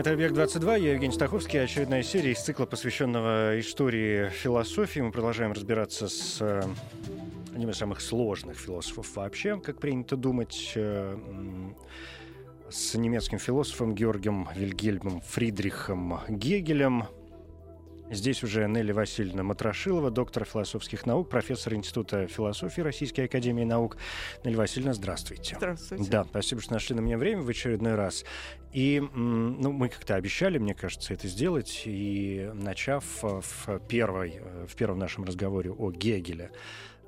Это «Объект-22», я Евгений Стаховский, очередная серия из цикла, посвященного истории философии. Мы продолжаем разбираться с э, одним из самых сложных философов вообще, как принято думать, э, с немецким философом Георгием Вильгельмом Фридрихом Гегелем – Здесь уже Нелли Васильевна Матрошилова, доктор философских наук, профессор Института философии Российской Академии Наук. Нелли Васильевна, здравствуйте. Здравствуйте. Да, спасибо, что нашли на меня время в очередной раз. И ну, мы как-то обещали, мне кажется, это сделать. И начав в, первой, в первом нашем разговоре о Гегеле,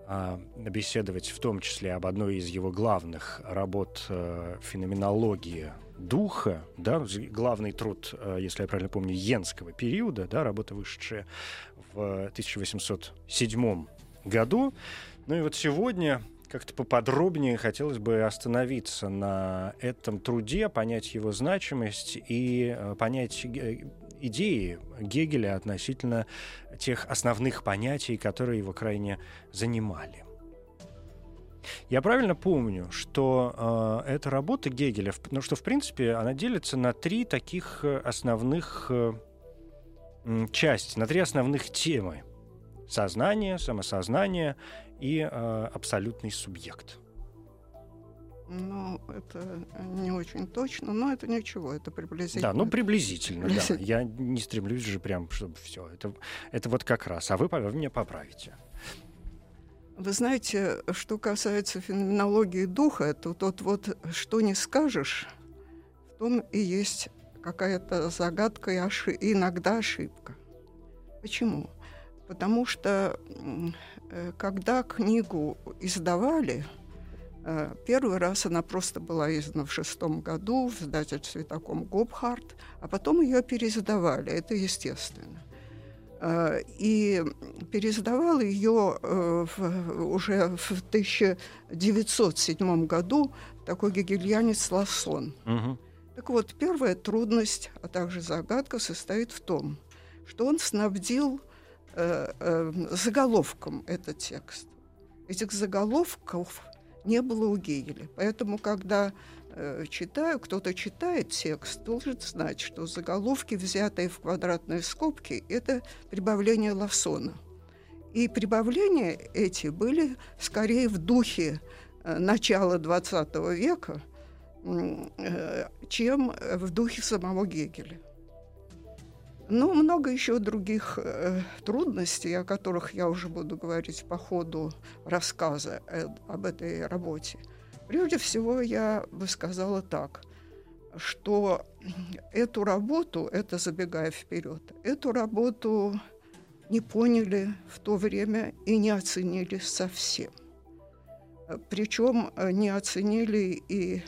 а, беседовать в том числе об одной из его главных работ э, феноменологии духа, да, главный труд, э, если я правильно помню, Йенского периода, да, работа, вышедшая в 1807 году. Ну и вот сегодня как-то поподробнее хотелось бы остановиться на этом труде, понять его значимость и э, понять э, идеи Гегеля относительно тех основных понятий, которые его крайне занимали. Я правильно помню, что э, эта работа Гегеля, ну что в принципе она делится на три таких э, основных э, части, на три основных темы: сознание, самосознание и э, абсолютный субъект. Ну, это не очень точно, но это ничего, это приблизительно. Да, ну приблизительно, да. Я не стремлюсь же прям, чтобы все. Это, это вот как раз. А вы, вы меня поправите. Вы знаете, что касается феноменологии духа, то тот вот что не скажешь, в том и есть какая-то загадка и ошиб... иногда ошибка. Почему? Потому что э, когда книгу издавали, э, первый раз она просто была издана в шестом году в издательстве таком Гобхарт, а потом ее переиздавали, это естественно. Э, и пересдавал ее э, уже в 1907 году такой гегельянец Лассон. Угу. Так вот, первая трудность, а также загадка состоит в том, что он снабдил э, заголовком этот текст. Этих заголовков не было у Гегеля. Поэтому, когда Э, читаю, кто-то читает текст, должен знать, что заголовки, взятые в квадратные скобки, это прибавление Лавсона. И прибавления эти были скорее в духе э, начала XX века, э, чем в духе самого Гегеля. Но много еще других э, трудностей, о которых я уже буду говорить по ходу рассказа э, об этой работе – Прежде всего, я бы сказала так, что эту работу, это забегая вперед, эту работу не поняли в то время и не оценили совсем. Причем э, не оценили и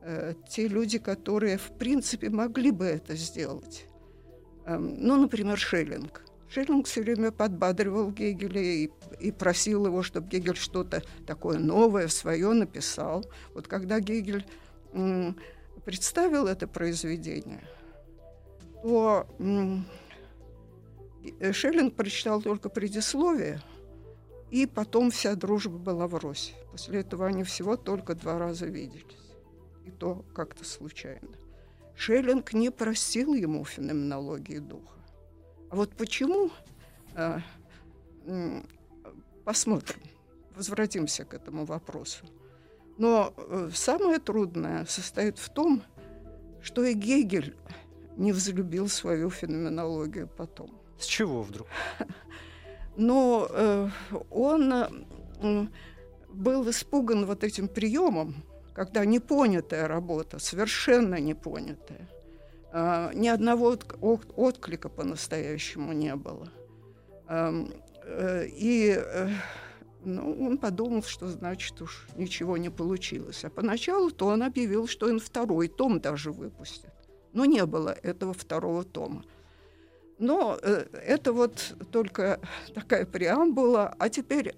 э, те люди, которые, в принципе, могли бы это сделать. Эм, ну, например, Шеллинг. Шиллинг все время подбадривал Гегеля и, и просил его, чтобы Гегель что-то такое новое свое написал. Вот когда Гегель представил это произведение, то м, Шеллинг прочитал только предисловие, и потом вся дружба была врозь. После этого они всего только два раза виделись. И то как-то случайно. Шеллинг не просил ему феноменологии духа. А вот почему? А, посмотрим. Возвратимся к этому вопросу. Но э, самое трудное состоит в том, что и Гегель не взлюбил свою феноменологию потом. С чего вдруг? Но э, он э, был испуган вот этим приемом, когда непонятая работа, совершенно непонятая, а, ни одного отклика по-настоящему не было. Э, и э, ну, он подумал, что значит уж ничего не получилось. А поначалу-то он объявил, что он второй том даже выпустит. Но не было этого второго тома. Но э, это вот только такая преамбула. А теперь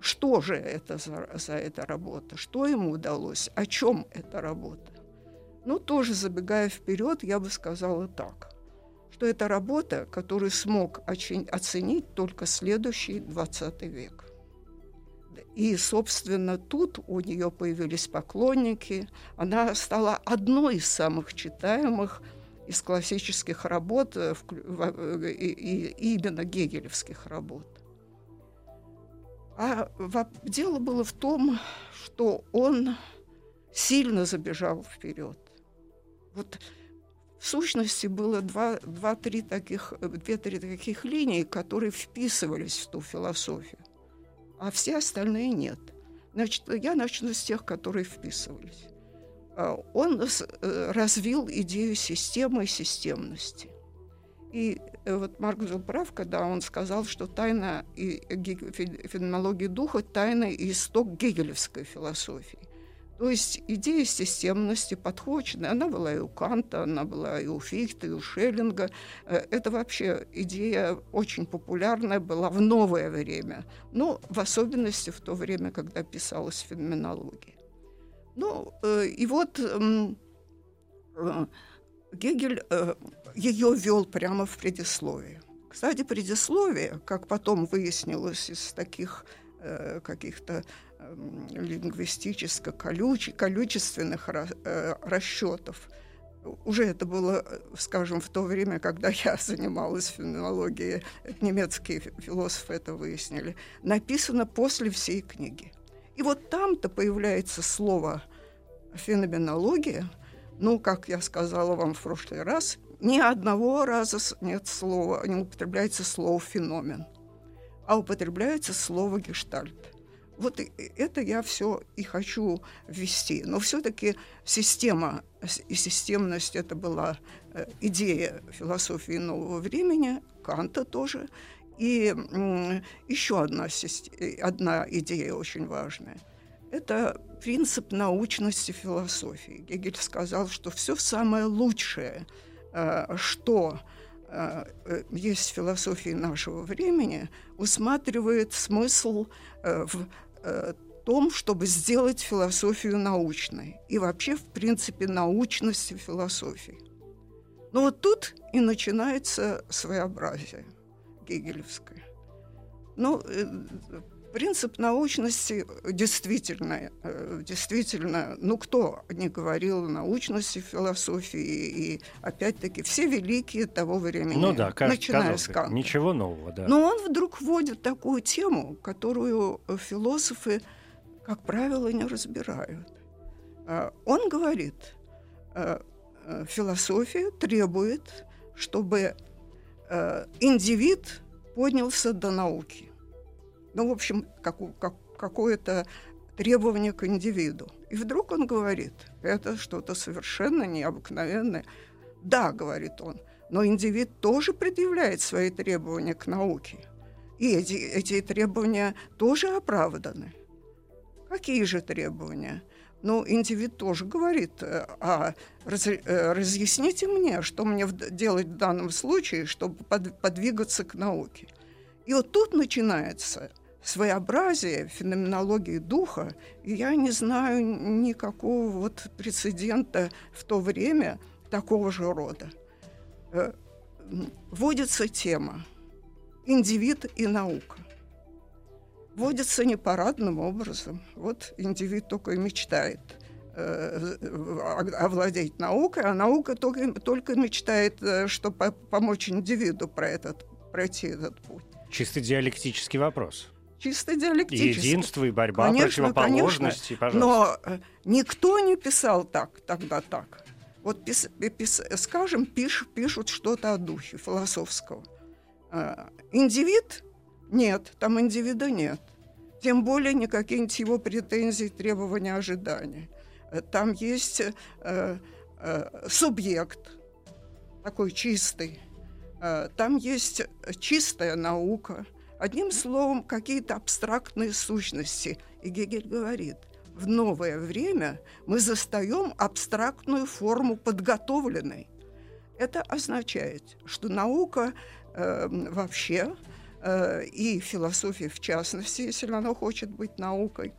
что же это за, за эта работа? Что ему удалось? О чем эта работа? Ну, тоже забегая вперед, я бы сказала так, что это работа, которую смог оценить только следующий 20 век. И, собственно, тут у нее появились поклонники. Она стала одной из самых читаемых из классических работ, э, и, и именно гегелевских работ. А дело было в том, что он сильно забежал вперед. Вот в сущности было два-три таких, две-три таких линии, которые вписывались в ту философию, а все остальные нет. Значит, я начну с тех, которые вписывались. А, он э, развил идею системы и системности. И вот Марк был прав, когда он сказал, что тайна и феноменология духа – тайна и исток гегелевской философии. То есть идея системности подхвачена. Она была и у Канта, она была и у Фихта, и у Шеллинга. Э, это вообще идея очень популярная была в новое время. Ну, в особенности в то время, когда писалась феноменология. Ну, э, и вот э, Гегель ее вел прямо в предисловии. Кстати, предисловие, как потом выяснилось из таких каких-то лингвистическо-количественных э, расчетов. Уже это было, скажем, в то время, когда я занималась феноменологией, немецкие философы это выяснили, написано после всей книги. И вот там-то появляется слово феноменология, ну, как я сказала вам в прошлый раз, ни одного раза нет слова, не употребляется слово «феномен», а употребляется слово «гештальт». Вот это я все и хочу ввести. Но все-таки система и системность это была э, идея философии нового времени, Канта тоже. И еще одна, одна идея очень важная. Это принцип научности философии. Гегель сказал, что все самое лучшее, э, что э, есть в философии нашего времени, усматривает смысл в э, том, чтобы сделать философию научной и вообще, в принципе, научности философии. Но вот тут и начинается своеобразие гегелевское. Ну, э, принцип научности действительно, э, действительно, ну кто не говорил о научности философии, и опять-таки все великие того времени, ну да, кажется, начиная с Канта. Ничего нового, да. Но он вдруг вводит такую тему, которую философы, как правило, не разбирают. Он говорит, э, э, философия требует, чтобы индивид поднялся до науки ну, в общем, как, как, какое-то требование к индивиду. И вдруг он говорит, это что-то совершенно необыкновенное. Да, говорит он, но индивид тоже предъявляет свои требования к науке. И эти, эти требования тоже оправданы. Какие же требования? Ну, индивид тоже говорит, а раз, э, разъясните мне, что мне делать в данном случае, чтобы под, подвигаться к науке. И вот тут начинается своеобразие феноменологии духа, и я не знаю никакого вот прецедента в то время такого же рода. Э, вводится тема «Индивид и наука». Вводится непарадным образом. Вот индивид только и мечтает э, овладеть наукой, а наука только, только мечтает, э, чтобы помочь индивиду про этот, пройти этот путь. Чисто диалектический вопрос чисто диалектически. Единство и борьба конечно, противоположностей, конечно. Но э, никто не писал так, тогда так. Вот, пис, пис, скажем, пиш, пишут что-то о духе философского. Э, индивид? Нет, там индивида нет. Тем более никакие-нибудь его претензии, требования, ожидания. Э, там есть э, э, субъект, такой чистый. Э, там есть чистая наука – Одним словом, какие-то абстрактные сущности. И Гегель говорит, в новое время мы застаем абстрактную форму подготовленной. Это означает, что наука э, вообще э, и философия в частности, если она хочет быть наукой,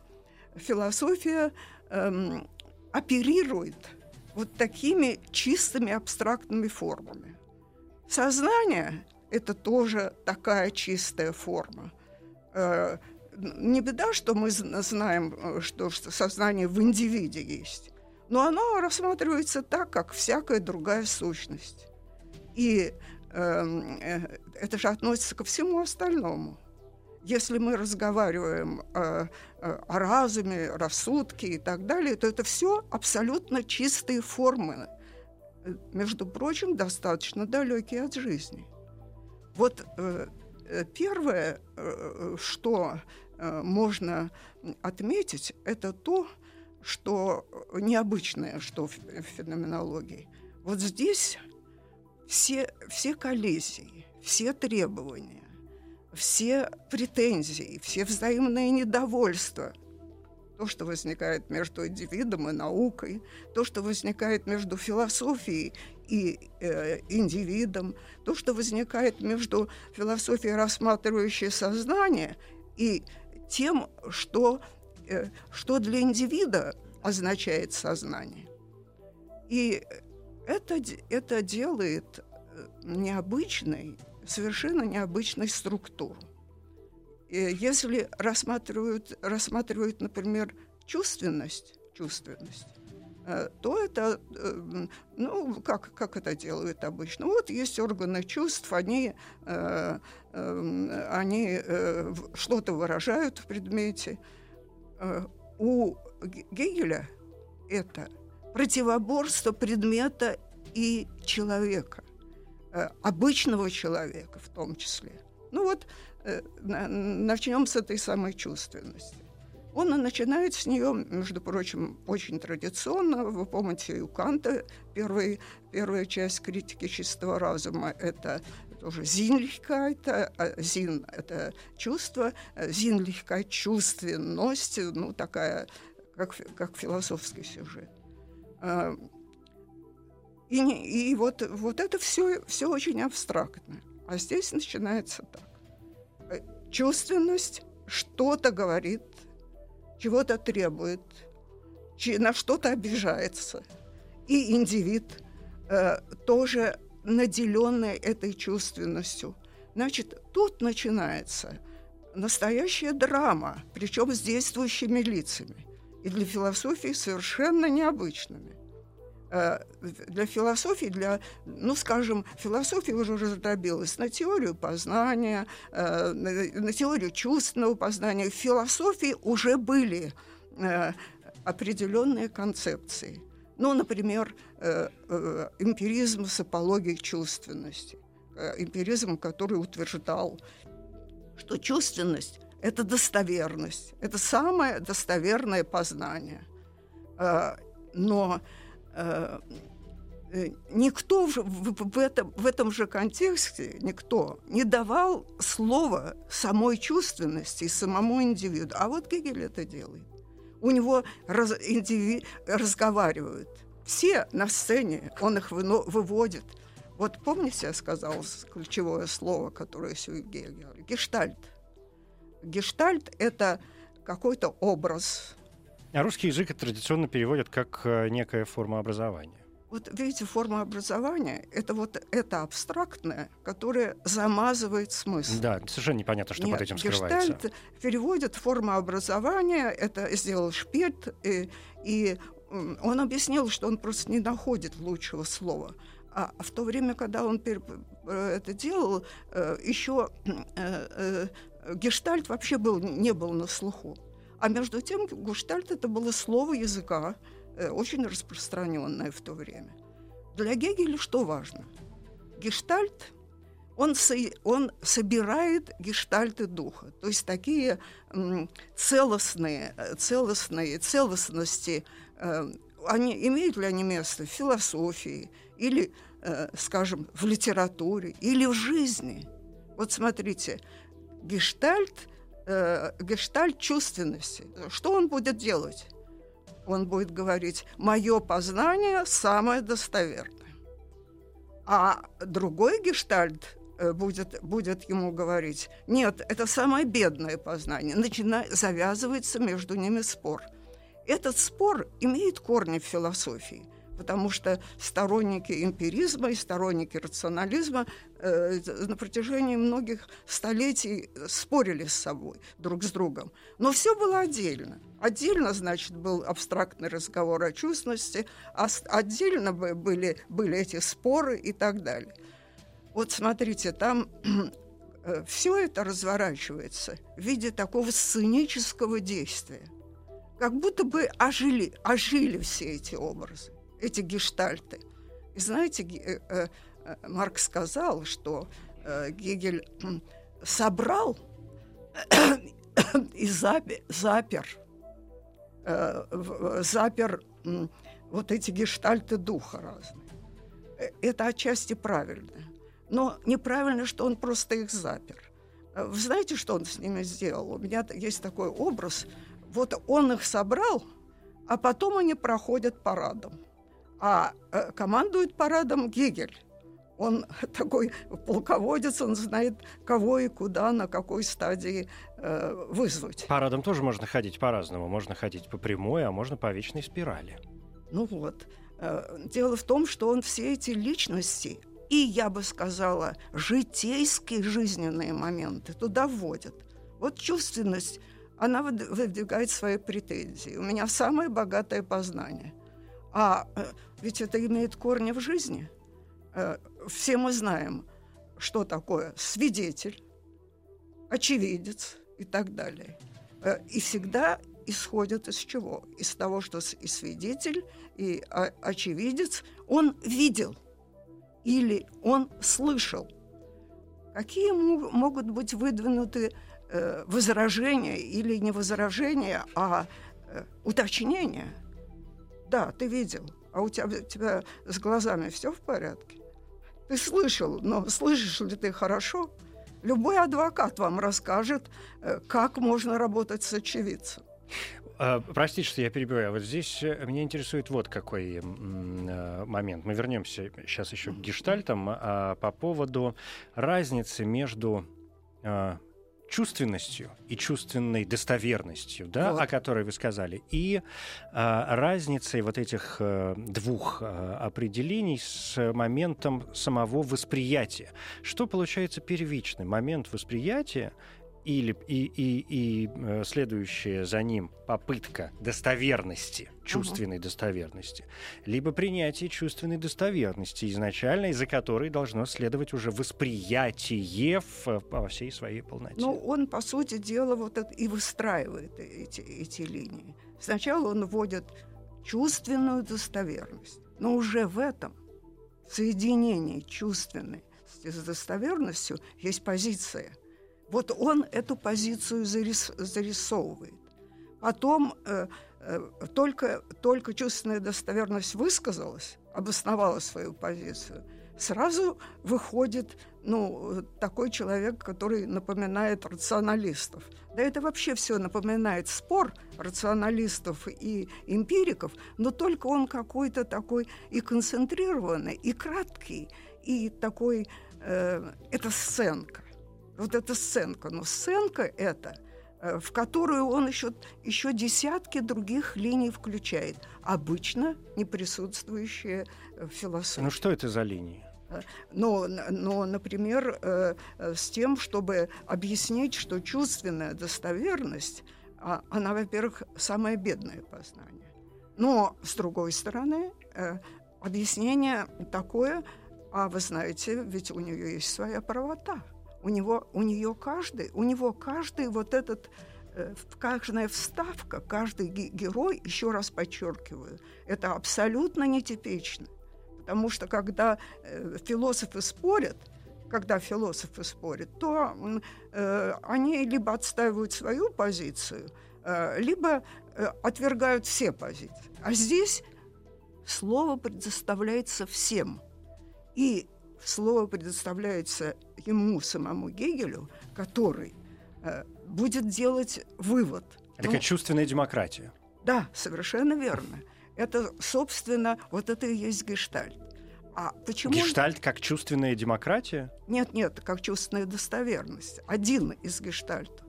философия э, оперирует вот такими чистыми абстрактными формами. Сознание – это тоже такая чистая форма. Э, не беда, что мы знаем, э, что сознание в индивиде есть, но оно рассматривается так, как всякая другая сущность. И эм, э, это же относится ко всему остальному. Если мы разговариваем о, о разуме, рассудке и так далее, то это все абсолютно чистые формы, между прочим, достаточно далекие от жизни. Вот э, э первое, э, что можно отметить, это то, что необычное, что в феноменологии. Вот здесь все, все коллизии, все требования, все претензии, все взаимные недовольства, то, что возникает между индивидом и наукой, то, что возникает между философией и э, индивидом, то, что возникает между философией, рассматривающей сознание, и тем, что, э, что для индивида означает сознание. И это, это делает э, необычной, совершенно необычной структуру. И если рассматривают, рассматривают, например, чувственность, чувственность, э, то это, э, ну, как, как это делают обычно? Вот есть органы чувств, они, они что-то выражают в предмете. У Гегеля это противоборство предмета и человека, э, обычного человека в том числе. Ну вот э, начнем с этой самой чувственности. Он начинает с нее, между прочим, очень традиционно. Вы помните, у Канта первый, первая часть критики чистого разума – это тоже зинлихкайт, а зин – это чувство, зинлихкайт – чувственность, ну, такая, как, как философский сюжет. А, и, и вот, вот это все, все очень абстрактно. А здесь начинается так. Чувственность что-то говорит, чего-то требует, на что-то обижается. И индивид э, тоже наделенный этой чувственностью. Значит, тут начинается настоящая драма, причем с действующими лицами и для философии совершенно необычными. Э, для философии, для, ну, скажем, философия уже раздробилась на теорию познания, э, на теорию чувственного познания. В философии уже были э, определенные концепции. Ну, например, эмпиризм с апологией чувственности. Эмпиризм, который утверждал, что чувственность это достоверность, это самое достоверное познание. Но э, э, никто в, этом, в этом же контексте, никто не давал слова самой чувственности самому индивиду. А вот Гегель это делает. У него раз, индиви, разговаривают. Все на сцене, он их выно, выводит. Вот помните, я сказала ключевое слово, которое Гегель говорит? Гештальт. Гештальт — это какой-то образ. А русский язык традиционно переводят как э, некая форма образования. Вот видите, форма образования — это вот это абстрактное, которое замазывает смысл. Да, совершенно непонятно, что Нет, под этим скрывается. Гештальт переводит форма образования, это сделал Шпирт, и, и он объяснил, что он просто не находит лучшего слова. А в то время, когда он э, это делал, э, еще гештальт вообще был, не был на слуху. А между тем гештальт это было слово языка, э, очень распространенное в то время. Для Гегеля что важно? Гештальт он, со, он собирает гештальты духа, то есть такие целостные, целостные целостности, э, они, имеют ли они место в философии или, э, скажем, в литературе или в жизни? Вот смотрите, гештальт, э, гештальт чувственности. Что он будет делать? Он будет говорить, мое познание самое достоверное. А другой гештальт э, будет, будет ему говорить, нет, это самое бедное познание. Начина... Завязывается между ними спор. Этот спор имеет корни в философии потому что сторонники эмпиризма и сторонники рационализма э, на протяжении многих столетий спорили с собой, друг с другом. Но все было отдельно. Отдельно, значит, был абстрактный разговор о чувственности, а отдельно были, были эти споры и так далее. Вот смотрите, там э, все это разворачивается в виде такого сценического действия. Как будто бы ожили, ожили все эти образы эти гештальты. И знаете, э, э, Марк сказал, что э, Гегель собрал и запер, запер вот эти гештальты духа разные. Это отчасти правильно. Но неправильно, что он просто их запер. Вы знаете, что он с ними сделал? У меня есть такой образ. Вот он их собрал, а потом они проходят парадом. А э, командует парадом Гегель. Он такой полководец, он знает, кого и куда, на какой стадии э, вызвать. Парадом тоже можно ходить по-разному. Можно ходить по прямой, а можно по вечной спирали. Ну вот. Э, дело в том, что он все эти личности и, я бы сказала, житейские жизненные моменты туда вводит. Вот чувственность, она выдвигает свои претензии. У меня самое богатое познание – а э, ведь это имеет корни в жизни. Э, все мы знаем, что такое свидетель, очевидец и так далее. Э, и всегда исходят из чего? Из того, что и свидетель, и очевидец, он видел или он слышал. Какие могут быть выдвинуты возражения или не возражения, а уточнения – да, ты видел. А у тебя, у тебя с глазами все в порядке? Ты слышал, но слышишь ли ты хорошо? Любой адвокат вам расскажет, э, как можно работать с очевидцем. А, простите, что я перебиваю. Вот здесь э, меня интересует вот какой э, момент. Мы вернемся сейчас еще к гештальтам а, по поводу разницы между чувственностью и чувственной достоверностью, да, вот. о которой вы сказали, и а, разницей вот этих а, двух а, определений с моментом самого восприятия. Что получается первичный момент восприятия или и, и, и э, следующая за ним попытка достоверности, чувственной uh-huh. достоверности, либо принятие чувственной достоверности изначально, из-за которой должно следовать уже восприятие в, по всей своей полноте. Ну, он, по сути дела, вот это и выстраивает эти, эти линии. Сначала он вводит чувственную достоверность, но уже в этом соединении чувственной с достоверностью есть позиция – вот он эту позицию зарис, зарисовывает. Потом э, э, только, только чувственная достоверность высказалась, обосновала свою позицию, сразу выходит ну, такой человек, который напоминает рационалистов. Да это вообще все напоминает спор рационалистов и эмпириков, но только он какой-то такой и концентрированный, и краткий, и такой... Э, это сценка вот эта сценка. Но сценка это, э, в которую он еще, еще десятки других линий включает, обычно не присутствующие в философии. Ну что это за линии? Э, но, но, например, э, с тем, чтобы объяснить, что чувственная достоверность, а, она, во-первых, самое бедное познание. Но, с другой стороны, объяснение такое, а вы знаете, ведь у нее есть своя правота у него, у нее каждый, у него каждый вот этот э, каждая вставка, каждый герой, еще раз подчеркиваю, это абсолютно нетипично. Потому что когда э, философы спорят, когда философы спорят, то э, они либо отстаивают свою позицию, э, либо э, отвергают все позиции. А здесь слово предоставляется всем. И слово предоставляется ему самому Гегелю, который э, будет делать вывод. Такая ну, чувственная демократия. Да, совершенно верно. Это, собственно, вот это и есть гештальт. А почему... Гештальт как чувственная демократия? Нет, нет, как чувственная достоверность. Один из гештальтов.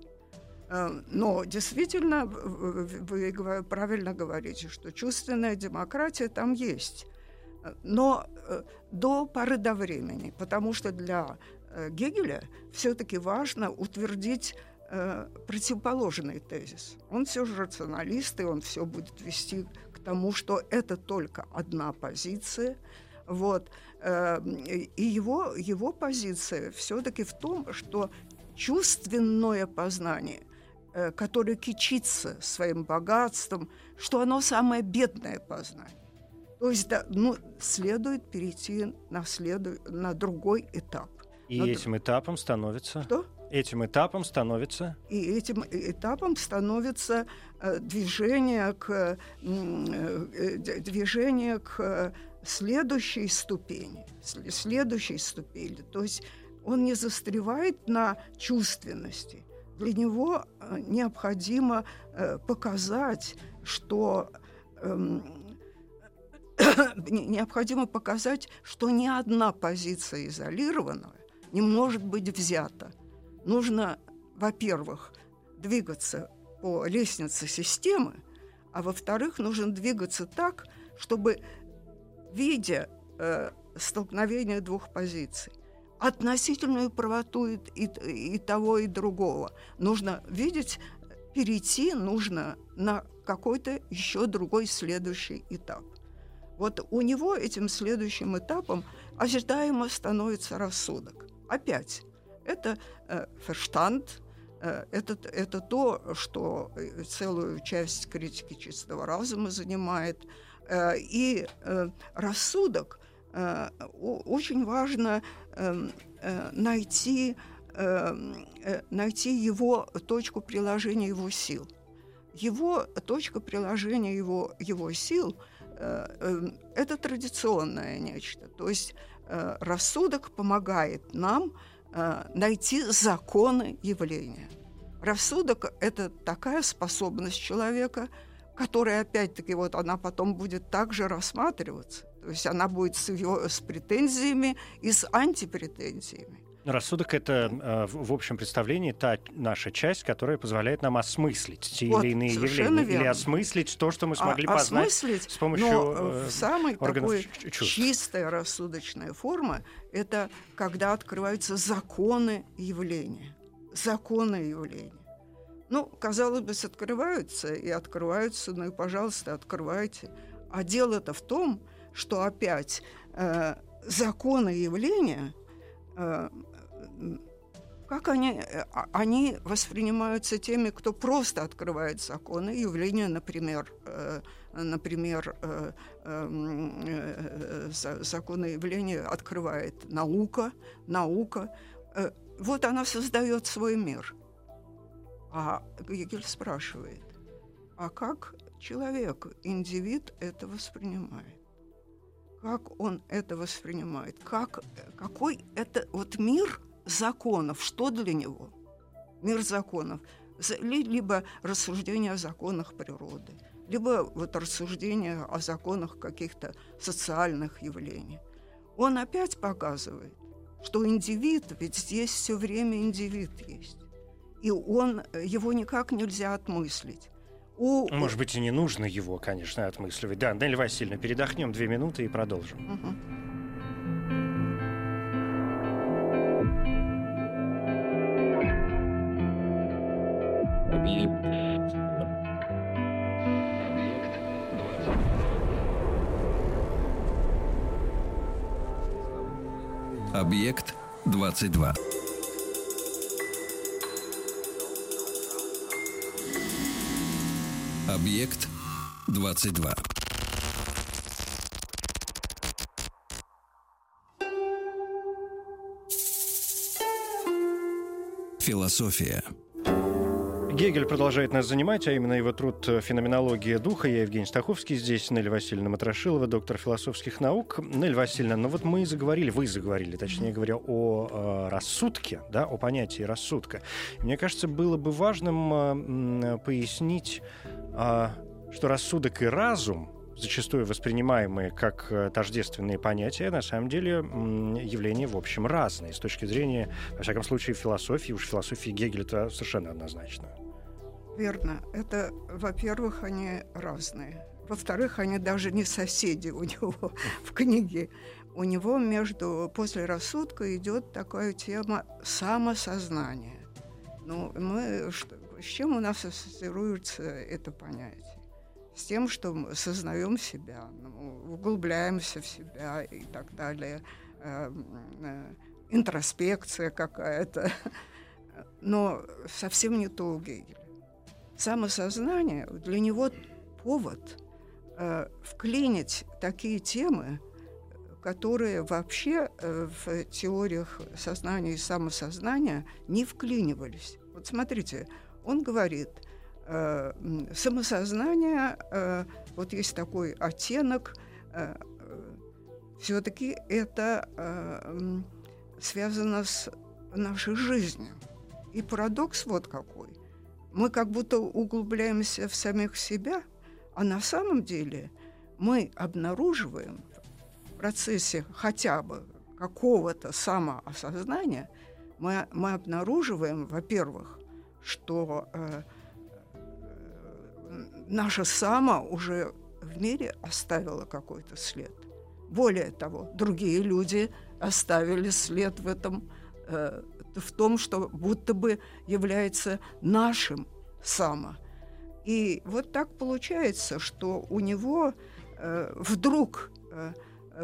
Э, но действительно, вы правильно говорите, что чувственная демократия там есть. Но э, до поры до времени, потому что для э, Гегеля все-таки важно утвердить противоположный тезис. Он все же рационалист, и он все будет вести к тому, что это только одна позиция – вот. Эм, и его, его позиция все-таки в том, что чувственное познание, э, которое кичится своим богатством, что оно самое бедное познание. То есть да, ну, следует перейти на, следу... на другой этап. И на этим этапом становится... Что? Этим этапом становится... И этим этапом становится э, движение к, э, э, движение к следующей ступени, следующей ступени. То есть он не застревает на чувственности. Для него э, необходимо э, показать, что эм, необходимо показать, что ни одна позиция изолированная не может быть взята. Нужно, во-первых, двигаться по лестнице системы, а во-вторых, нужно двигаться так, чтобы видя э, столкновение двух позиций, относительную правоту и, и, и того, и другого, нужно видеть, перейти нужно на какой-то еще другой следующий этап. Вот у него этим следующим этапом ожидаемо становится рассудок. Опять, это э, ферштанд, э, это, это то, что э, целую часть критики чистого разума занимает – и рассудок очень важно эм, найти, эм, найти его точку приложения его сил. Его точка приложения его, его сил эм, – это традиционное нечто. То есть рассудок помогает нам найти законы явления. Рассудок – это такая способность человека – которая, опять-таки, вот она потом будет также рассматриваться. То есть она будет с, его, с претензиями и с антипретензиями. Рассудок — это э, в общем представлении та наша часть, которая позволяет нам осмыслить те вот, или иные явления. Верно. Или осмыслить то, что мы смогли а, познать с помощью но э, в самой такой чувств. чистая рассудочная форма — это когда открываются законы явления. Законы явления. Ну, казалось бы, открываются и открываются, ну и, пожалуйста, открывайте. А дело-то в том, что опять э, законы явления, э, как они, э, они воспринимаются теми, кто просто открывает законы явления, например, э, например, э, э, э, законы явления открывает наука, наука. Э, вот она создает свой мир – а Гегель спрашивает, а как человек, индивид это воспринимает? Как он это воспринимает? Как, какой это вот мир законов? Что для него? Мир законов. Либо рассуждение о законах природы, либо вот рассуждение о законах каких-то социальных явлений. Он опять показывает, что индивид, ведь здесь все время индивид есть и он, его никак нельзя отмыслить. У... Может быть, и не нужно его, конечно, отмысливать. Да, Нелли Васильевна, передохнем две минуты и продолжим. Угу. Объект 22. Объект 22. Философия. Гегель продолжает нас занимать, а именно его труд «Феноменология духа». Я Евгений Стаховский, здесь Нелли Васильевна Матрошилова, доктор философских наук. Нелли Васильевна, ну вот мы заговорили, вы заговорили, точнее говоря, о э, рассудке, да, о понятии рассудка. Мне кажется, было бы важным э, пояснить, э, что рассудок и разум зачастую воспринимаемые как э, тождественные понятия, на самом деле явления, в общем, разные. С точки зрения, во всяком случае, философии, уж философии Гегеля это совершенно однозначно. Верно. Это, во-первых, они разные. Во-вторых, они даже не соседи у него в книге. У него между после рассудка идет такая тема самосознания. Ну, мы, что, с чем у нас ассоциируется это понятие? С тем, что мы сознаем себя, ну, углубляемся в себя и так далее. Э, э, интроспекция какая-то. Но совсем не то. Самосознание для него повод э, вклинить такие темы, которые вообще э, в теориях сознания и самосознания не вклинивались. Вот смотрите, он говорит, э, самосознание, э, вот есть такой оттенок, э, все-таки это э, связано с нашей жизнью. И парадокс вот какой. Мы как будто углубляемся в самих себя, а на самом деле мы обнаруживаем процессе хотя бы какого-то самоосознания мы, мы обнаруживаем, во-первых, что э, э, наше само уже в мире оставило какой-то след. Более того, другие люди оставили след в этом, э, в том, что будто бы является нашим само. И вот так получается, что у него э, вдруг э,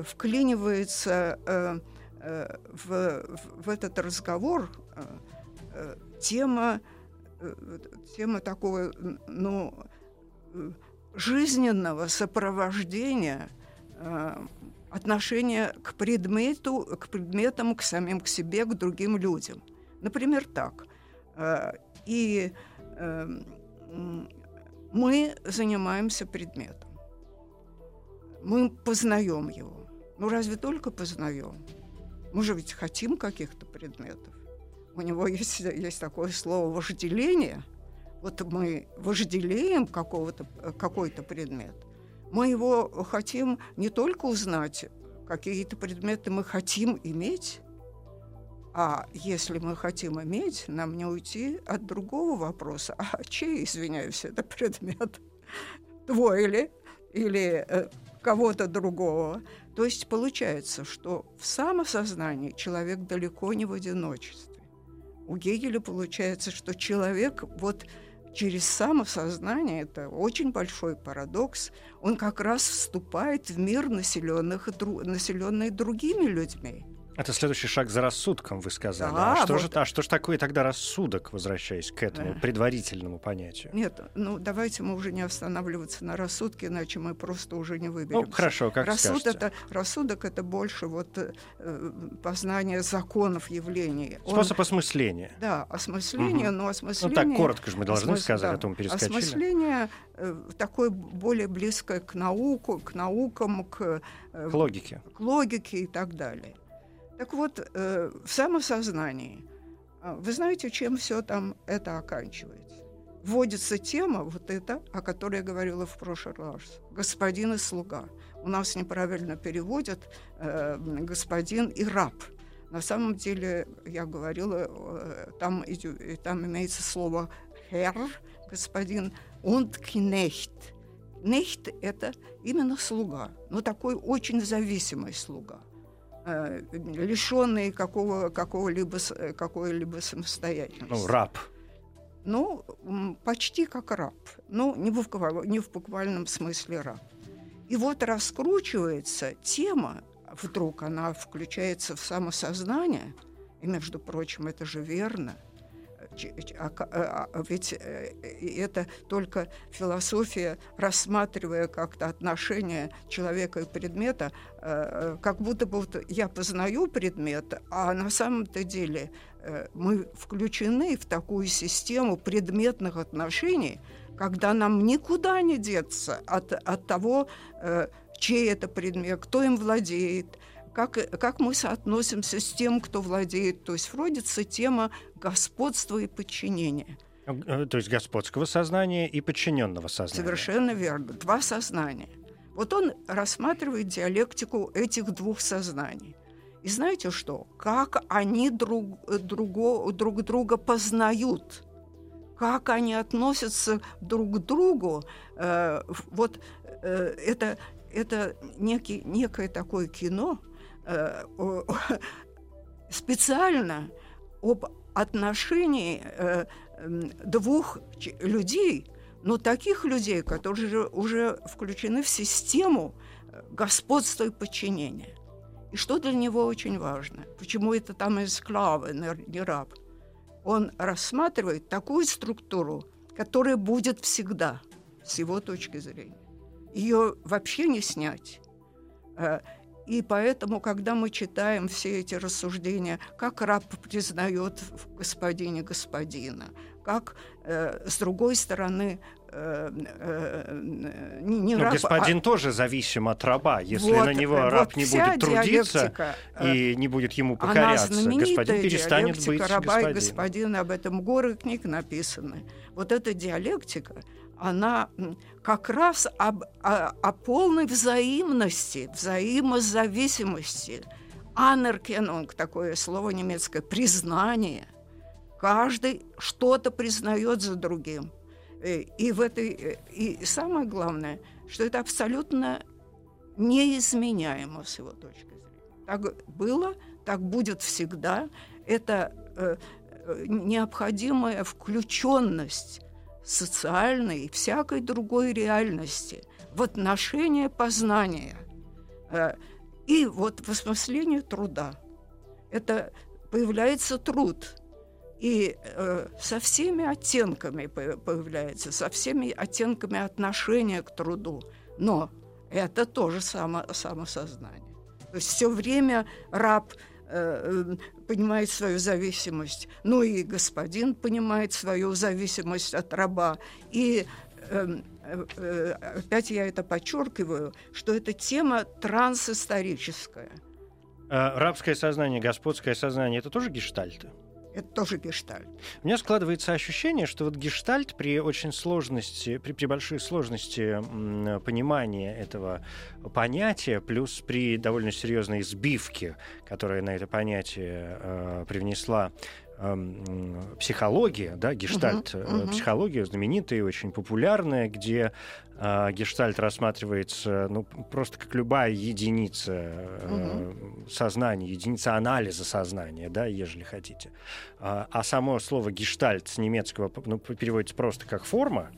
вклинивается э, э, в, в этот разговор э, тема, тема такого ну, жизненного сопровождения отношения к предмету, к предметам, к самим к себе, к другим людям. Например, так. И мы занимаемся предметом. Мы познаем его. Ну разве только познаем? Мы же ведь хотим каких-то предметов. У него есть, есть такое слово вожделение. Вот мы вожделеем какого-то, какой-то предмет. Мы его хотим не только узнать, какие-то предметы мы хотим иметь, а если мы хотим иметь, нам не уйти от другого вопроса. А чей, извиняюсь, это предмет? Твой или, или э, кого-то другого? То есть получается, что в самосознании человек далеко не в одиночестве. У Гегеля получается, что человек вот через самосознание, это очень большой парадокс, он как раз вступает в мир, населенных, населенный другими людьми. Это следующий шаг за рассудком, вы сказали. Да, а, что вот. же, а что же такое тогда рассудок, возвращаясь к этому да. предварительному понятию? Нет, ну давайте мы уже не останавливаться на рассудке, иначе мы просто уже не выберем. Ну, хорошо, как Рассуд это, Рассудок — это больше вот э, познание законов явлений. Способ Он, осмысления. Да, осмысление, угу. но осмысление... Ну так, коротко же мы должны осмыс... сказать, да, а то мы перескочили. Осмысление э, такое более близкое к науку, к наукам, к... Э, к логике. К логике и так далее. Так вот, э, в самосознании, э, вы знаете, чем все там это оканчивается? Вводится тема, вот эта, о которой я говорила в прошлый раз, господин и слуга. У нас неправильно переводят э, господин и раб. На самом деле, я говорила, э, там, там имеется слово «хер», господин, und «кнехт». «Кнехт» — это именно слуга, но такой очень зависимый слуга – э, лишенные какого, какого-либо, какой-либо самостоятельности. Ну, раб. Ну, почти как раб, но не в, не в буквальном смысле раб. И вот раскручивается тема, вдруг она включается в самосознание, и, между прочим, это же верно – ведь э, это только философия, рассматривая как-то отношение человека и предмета, э, как будто бы вот я познаю предмет, а на самом-то деле э, мы включены в такую систему предметных отношений, когда нам никуда не деться от, от того, чей это предмет, кто им владеет, как, как мы соотносимся с тем, кто владеет. То есть вводится тема господства и подчинения. Э, то есть господского сознания и подчиненного сознания. Совершенно верно. Два сознания. Вот он рассматривает диалектику этих двух сознаний. И знаете что? Как они друг, друго, друг друга познают, как они относятся друг к другу. Э, вот э, это, это некий, некое такое кино э, специально об отношении э, двух людей – но таких людей, которые уже включены в систему э, господства и подчинения. И что для него очень важно? Почему это там эсклавы, не раб? Он рассматривает такую структуру, которая будет всегда, с его точки зрения. Ее вообще не снять. Э, и поэтому, когда мы читаем все эти рассуждения, как раб признает в господине господина, как э, с другой стороны э, э, не, не раб, господин а... тоже зависим от раба. Если вот, на него вот раб не будет трудиться э, и не будет ему покоряться, господин перестанет быть раба господином. и господина, об этом горы книг написаны. Вот эта диалектика, она как раз об, о, о полной взаимности, взаимозависимости. Анеркенунг, такое слово немецкое, признание – Каждый что-то признает за другим. Э, и, в этой, э, и самое главное, что это абсолютно неизменяемо с его точки зрения. Так было, так будет всегда. Это э, э необходимая включенность социальной и всякой другой реальности в отношение познания э, и вот в осмыслении труда. Это появляется труд – и э, со всеми оттенками появляется, со всеми оттенками отношения к труду. Но это тоже само, самосознание. То есть все время раб э, э, понимает свою зависимость, ну и господин понимает свою зависимость от раба. И эм, э, опять я это подчеркиваю, что эта тема трансисторическая. Рабское сознание, господское сознание – это тоже гештальты? Это тоже гештальт. У меня складывается ощущение, что вот гештальт при очень сложности, при, при большой сложности понимания этого понятия, плюс при довольно серьезной сбивке, которая на это понятие э, привнесла психология, да, гештальт, uh-huh, uh-huh. психология знаменитая, очень популярная, где э, гештальт рассматривается ну, просто как любая единица э, угу. сознания, единица анализа сознания, да, ежели хотите. А, а само слово гештальт с немецкого ну, переводится просто как форма,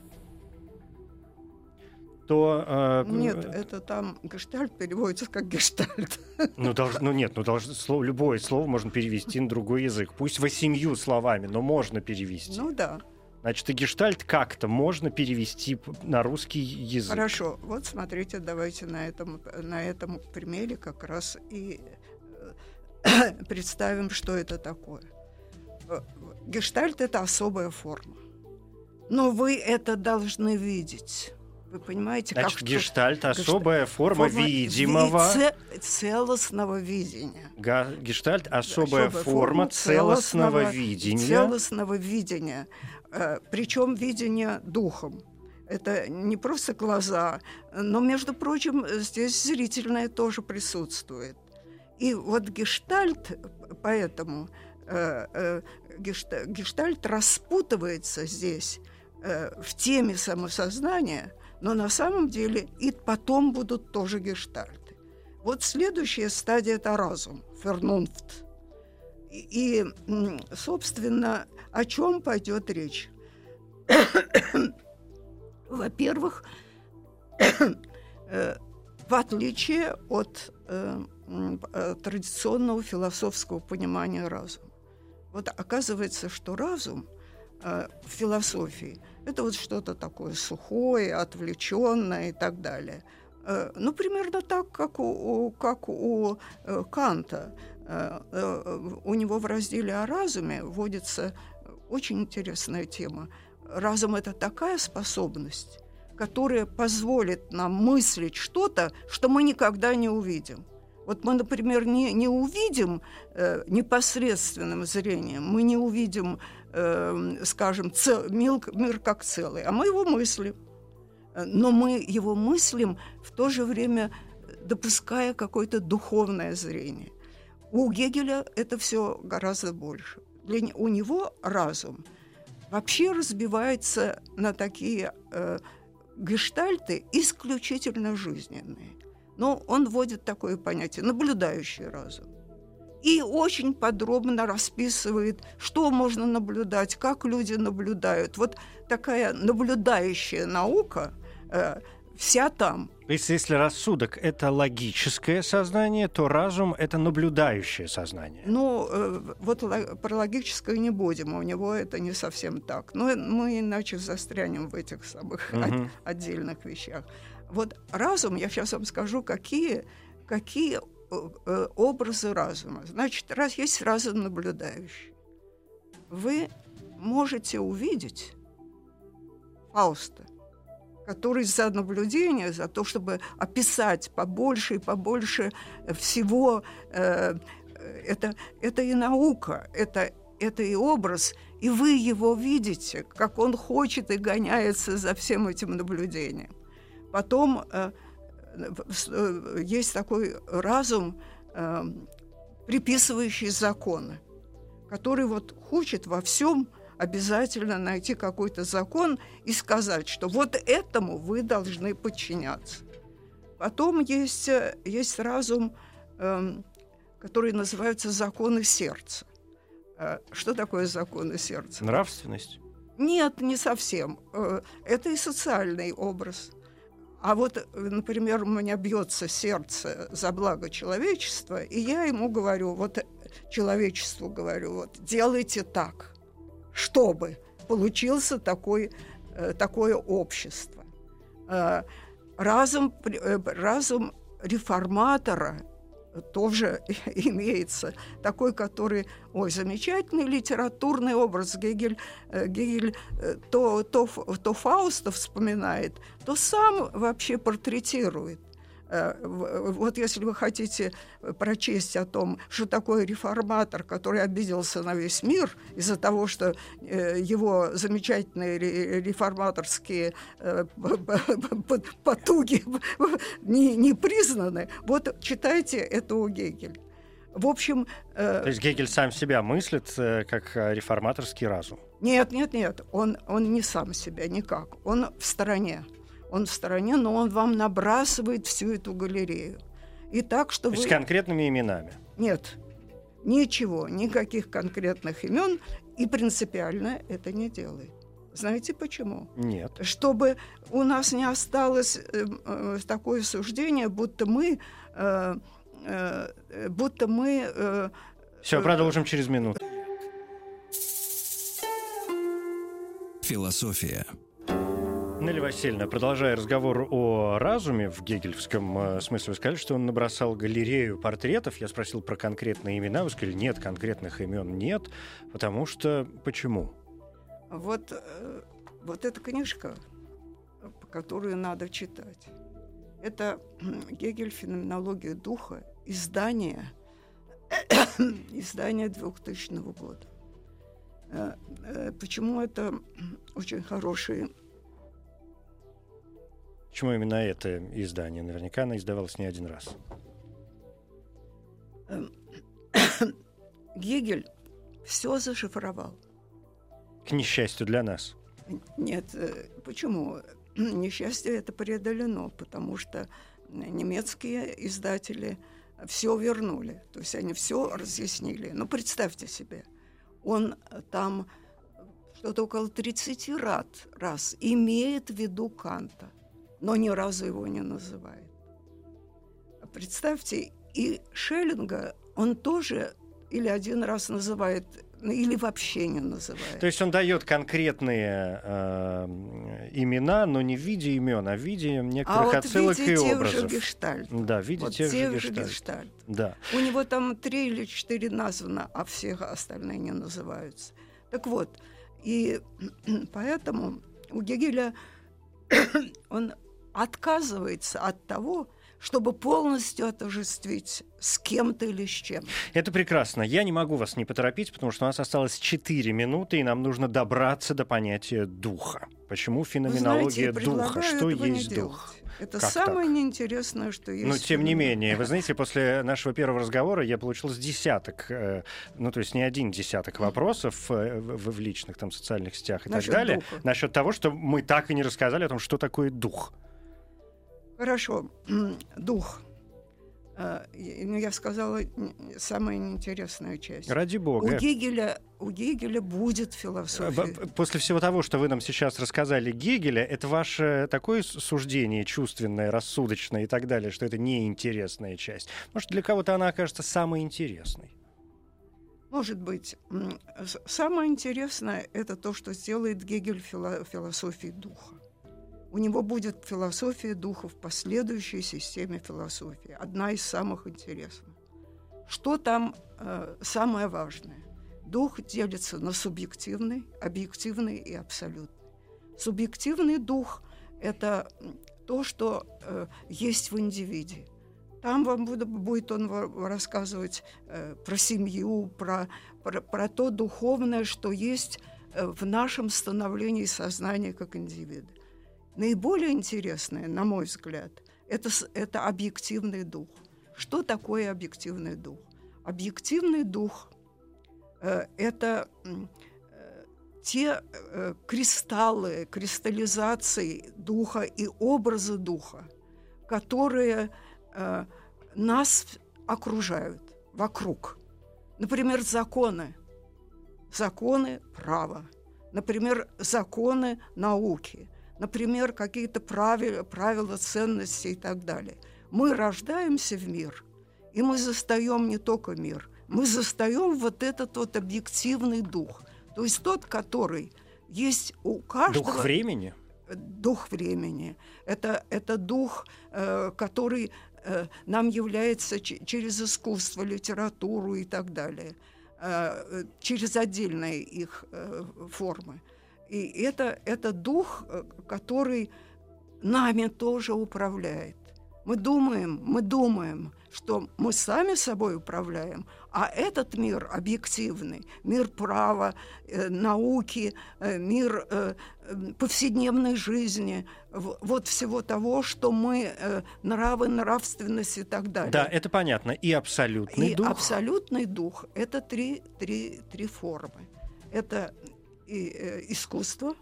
то... Э, нет, это там гештальт переводится как гештальт. Ну, долж, ну нет, ну должно, слово, любое слово можно перевести на другой язык. Пусть восемью словами, но можно перевести. Ну да. Значит, и гештальт как-то можно перевести на русский язык. Хорошо. Вот смотрите, давайте на этом, на этом примере как раз и э, представим, что это такое. Э, гештальт — это особая форма. Но вы это должны видеть. Вы понимаете, Значит, как гештальт особая форма, форма видимого ви- целостного видения. Га- гештальт особая, особая форма целостного, целостного видения. Целостного видения. Э, причем видение духом. Это не просто глаза, но, между прочим, здесь зрительное тоже присутствует. И вот гештальт, поэтому э, э, гештальт распутывается здесь в теме самосознания, но на самом деле и потом будут тоже гештальты. Вот следующая стадия – это разум, фернунфт. И, собственно, о чем пойдет речь? Во-первых, э, в отличие от э, э, традиционного философского понимания разума. Вот оказывается, что разум в философии это вот что-то такое сухое, отвлеченное и так далее. Ну, примерно так, как у, как у Канта. У него в разделе о разуме вводится очень интересная тема. Разум — это такая способность, которая позволит нам мыслить что-то, что мы никогда не увидим. Вот мы, например, не, не увидим э, непосредственным зрением, мы не увидим, э, скажем, цел, мир, мир как целый, а мы его мыслим. но мы его мыслим в то же время допуская какое-то духовное зрение. У Гегеля это все гораздо больше. Для, у него разум вообще разбивается на такие э, гештальты исключительно жизненные. Но он вводит такое понятие – наблюдающий разум. И очень подробно расписывает, что можно наблюдать, как люди наблюдают. Вот такая наблюдающая наука э, вся там. То есть, если рассудок — это логическое сознание, то разум — это наблюдающее сознание. Ну, э, вот про логическое не будем, у него это не совсем так. Но мы иначе застрянем в этих самых угу. отдельных вещах. Вот разум, я сейчас вам скажу, какие, какие э, образы разума. Значит, раз есть разум наблюдающий, вы можете увидеть Фауста, который за наблюдение, за то, чтобы описать побольше и побольше всего, э, это, это и наука, это, это и образ, и вы его видите, как он хочет и гоняется за всем этим наблюдением. Потом э, есть такой разум, э, приписывающий законы, который вот хочет во всем обязательно найти какой-то закон и сказать, что вот этому вы должны подчиняться. Потом есть, э, есть разум, э, который называется законы сердца. Э, что такое законы сердца? Нравственность? Нет, не совсем. Э, это и социальный образ. А вот, например, у меня бьется сердце за благо человечества, и я ему говорю, вот человечеству говорю, вот делайте так чтобы получился такой, э, такое общество. Э, разум, э, разум реформатора тоже имеется такой, который, ой, замечательный литературный образ Гегель, Гегель то, то, то Фауста вспоминает, то сам вообще портретирует. Э, вот если вы хотите прочесть о том, что такое реформатор, который обиделся на весь мир из-за того, что э, его замечательные реформаторские э, потуги не, не признаны, вот читайте это у Гегеля. В общем... То есть Гегель сам себя мыслит как реформаторский разум? Нет, нет, нет. Он, он не сам себя никак. Он в стороне он в стороне, но он вам набрасывает всю эту галерею. И так, что То вы... с конкретными именами? Нет, ничего, никаких конкретных имен, и принципиально это не делает. Знаете почему? Нет. Чтобы у нас не осталось э, э, такое суждение, будто мы, э, э, будто мы. Э, Все, э, продолжим через минуту. Философия. Нелли Васильевна, продолжая разговор о разуме в гегельском э, смысле, вы сказали, что он набросал галерею портретов. Я спросил про конкретные имена. Вы сказали, нет, конкретных имен нет. Потому что почему? Вот, э, вот эта книжка, которую надо читать, это Гегель «Феноменология духа», издание, издание 2000 года. Э, почему это очень хороший Почему именно это издание? Наверняка она издавалась не один раз. Эм, Гегель все зашифровал. К несчастью для нас. Нет, э, почему? Несчастье это преодолено, потому что немецкие издатели все вернули, то есть они все разъяснили. Но ну, представьте себе, он там что-то около 30 раз, раз имеет в виду Канта – но ни разу его не называет. Представьте, и Шеллинга он тоже или один раз называет, или вообще не называет. То есть он дает конкретные э, имена, но не в виде имен, а в виде некоторых а отсылок вот в виде и тех образов. Же гештальт. Да, в виде вот тех, тех же гештальт. гештальт. Да. У него там три или четыре названо, а всех остальные не называются. Так вот, и поэтому у Гегеля он отказывается от того, чтобы полностью отождествить с кем-то или с чем. Это прекрасно. Я не могу вас не поторопить, потому что у нас осталось 4 минуты, и нам нужно добраться до понятия духа. Почему феноменология знаете, духа? Что есть дух? Это как самое так? неинтересное, что есть. Но тем не менее, вы знаете, после нашего первого разговора я получил с десяток, э, ну то есть не один десяток вопросов э, в, в личных там социальных сетях и насчет так далее духа. насчет того, что мы так и не рассказали о том, что такое дух. Хорошо, дух. А, ну, я сказала самая неинтересная часть. Ради бога. У Гегеля, у Гегеля будет философия. После всего того, что вы нам сейчас рассказали Гегеля, это ваше такое суждение чувственное, рассудочное и так далее, что это неинтересная часть. Может, для кого-то она окажется самой интересной? Может быть. Самое интересное — это то, что сделает Гегель философией духа у него будет философия духа в последующей системе философии, одна из самых интересных. Что там э, самое важное? Дух делится на субъективный, объективный и абсолютный. Субъективный дух – это то, что э, есть в индивиде. Там вам будет, будет он рассказывать э, про семью, про, про, про то духовное, что есть э, в нашем становлении сознания как индивида. Наиболее интересное, на мой взгляд, это, это объективный дух. Что такое объективный дух? Объективный дух э, это э, те э, кристаллы, кристаллизации духа и образы духа, которые э, нас окружают вокруг. Например, законы. Законы права. Например, законы науки например, какие-то правила, правила ценности и так далее. Мы рождаемся в мир, и мы застаем не только мир, мы застаем вот этот вот объективный дух, то есть тот, который есть у каждого. Дух времени. Дух времени. Это, это дух, э, который э, нам является через искусство, литературу и так далее, э, через отдельные их э, формы. И это, это дух, э, который нами тоже управляет. Мы думаем, мы думаем, что мы сами собой управляем, а этот мир объективный, мир права, э, науки, э, мир э, повседневной жизни, вот всего того, что мы э, нравы, нравственность и так далее. Да, это понятно. И абсолютный и дух. абсолютный дух – это три, три, три формы. Это и э, искусство,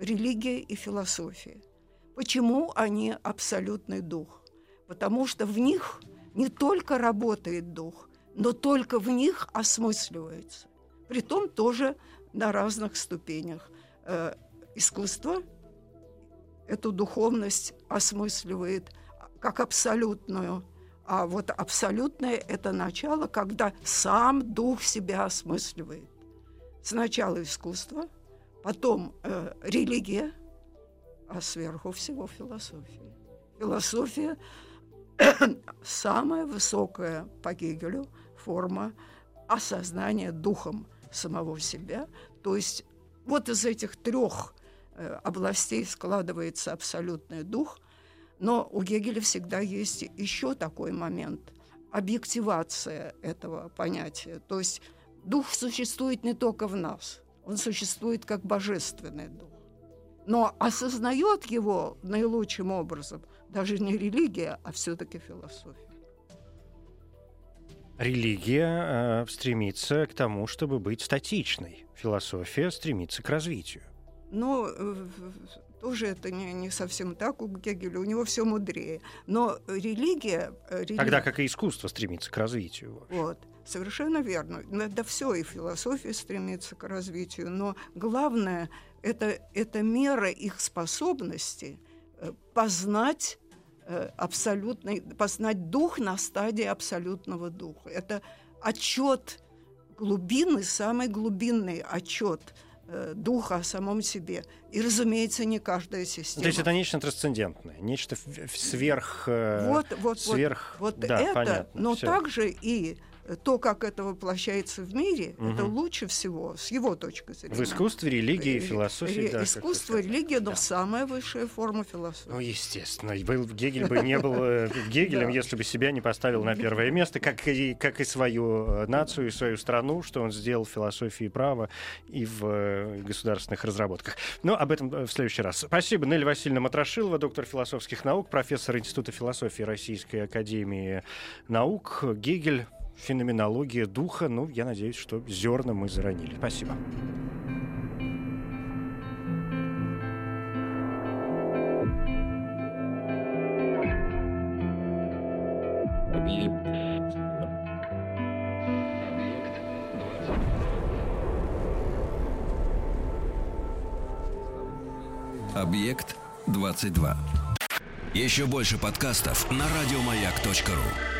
религия и философия. Почему они абсолютный дух? Потому что в них не только работает дух, но только в них осмысливается. Притом тоже на разных ступенях. Э, искусство эту духовность осмысливает как абсолютную, а вот абсолютное – это начало, когда сам дух себя осмысливает. Сначала искусство, потом э, религия, а сверху всего философия. Философия – самая высокая по Гегелю форма осознания духом самого себя. То есть вот из этих трех э, областей складывается абсолютный дух, но у Гегеля всегда есть еще такой момент – объективация этого понятия. То есть дух существует не только в нас, он существует как божественный дух. Но осознает его наилучшим образом даже не религия, а все-таки философия. Религия э, стремится к тому, чтобы быть статичной. Философия стремится к развитию. Ну, э, тоже это не, не совсем так у Гегеля, у него все мудрее. Но религия, э, религия... Тогда как и искусство стремится к развитию. Вообще. Вот. Совершенно верно. Да все, и философия стремится к развитию, но главное это, это мера их способности э, познать э, абсолютный, познать дух на стадии абсолютного духа. Это отчет глубины, самый глубинный отчет э, духа о самом себе. И, разумеется, не каждая система. То есть это нечто трансцендентное, нечто сверх... Вот, вот, сверх... вот, вот да, это, понятно, но всё. также и то, как это воплощается в мире, угу. это лучше всего с его точки зрения. В искусстве, религии, философии. Да, искусство, религия, но да. самая высшая форма философии. Ну, естественно. Гегель бы не был э, Гегелем, если бы себя не поставил на первое место, как и, как и свою э, нацию, и свою страну, что он сделал в философии права и в э, государственных разработках. Но об этом в следующий раз. Спасибо. Нелли Васильевна Матрошилова, доктор философских наук, профессор Института философии Российской Академии Наук. Гегель феноменология духа. Ну, я надеюсь, что зерна мы заронили. Спасибо. Объект 22. Еще больше подкастов на радиомаяк.ру.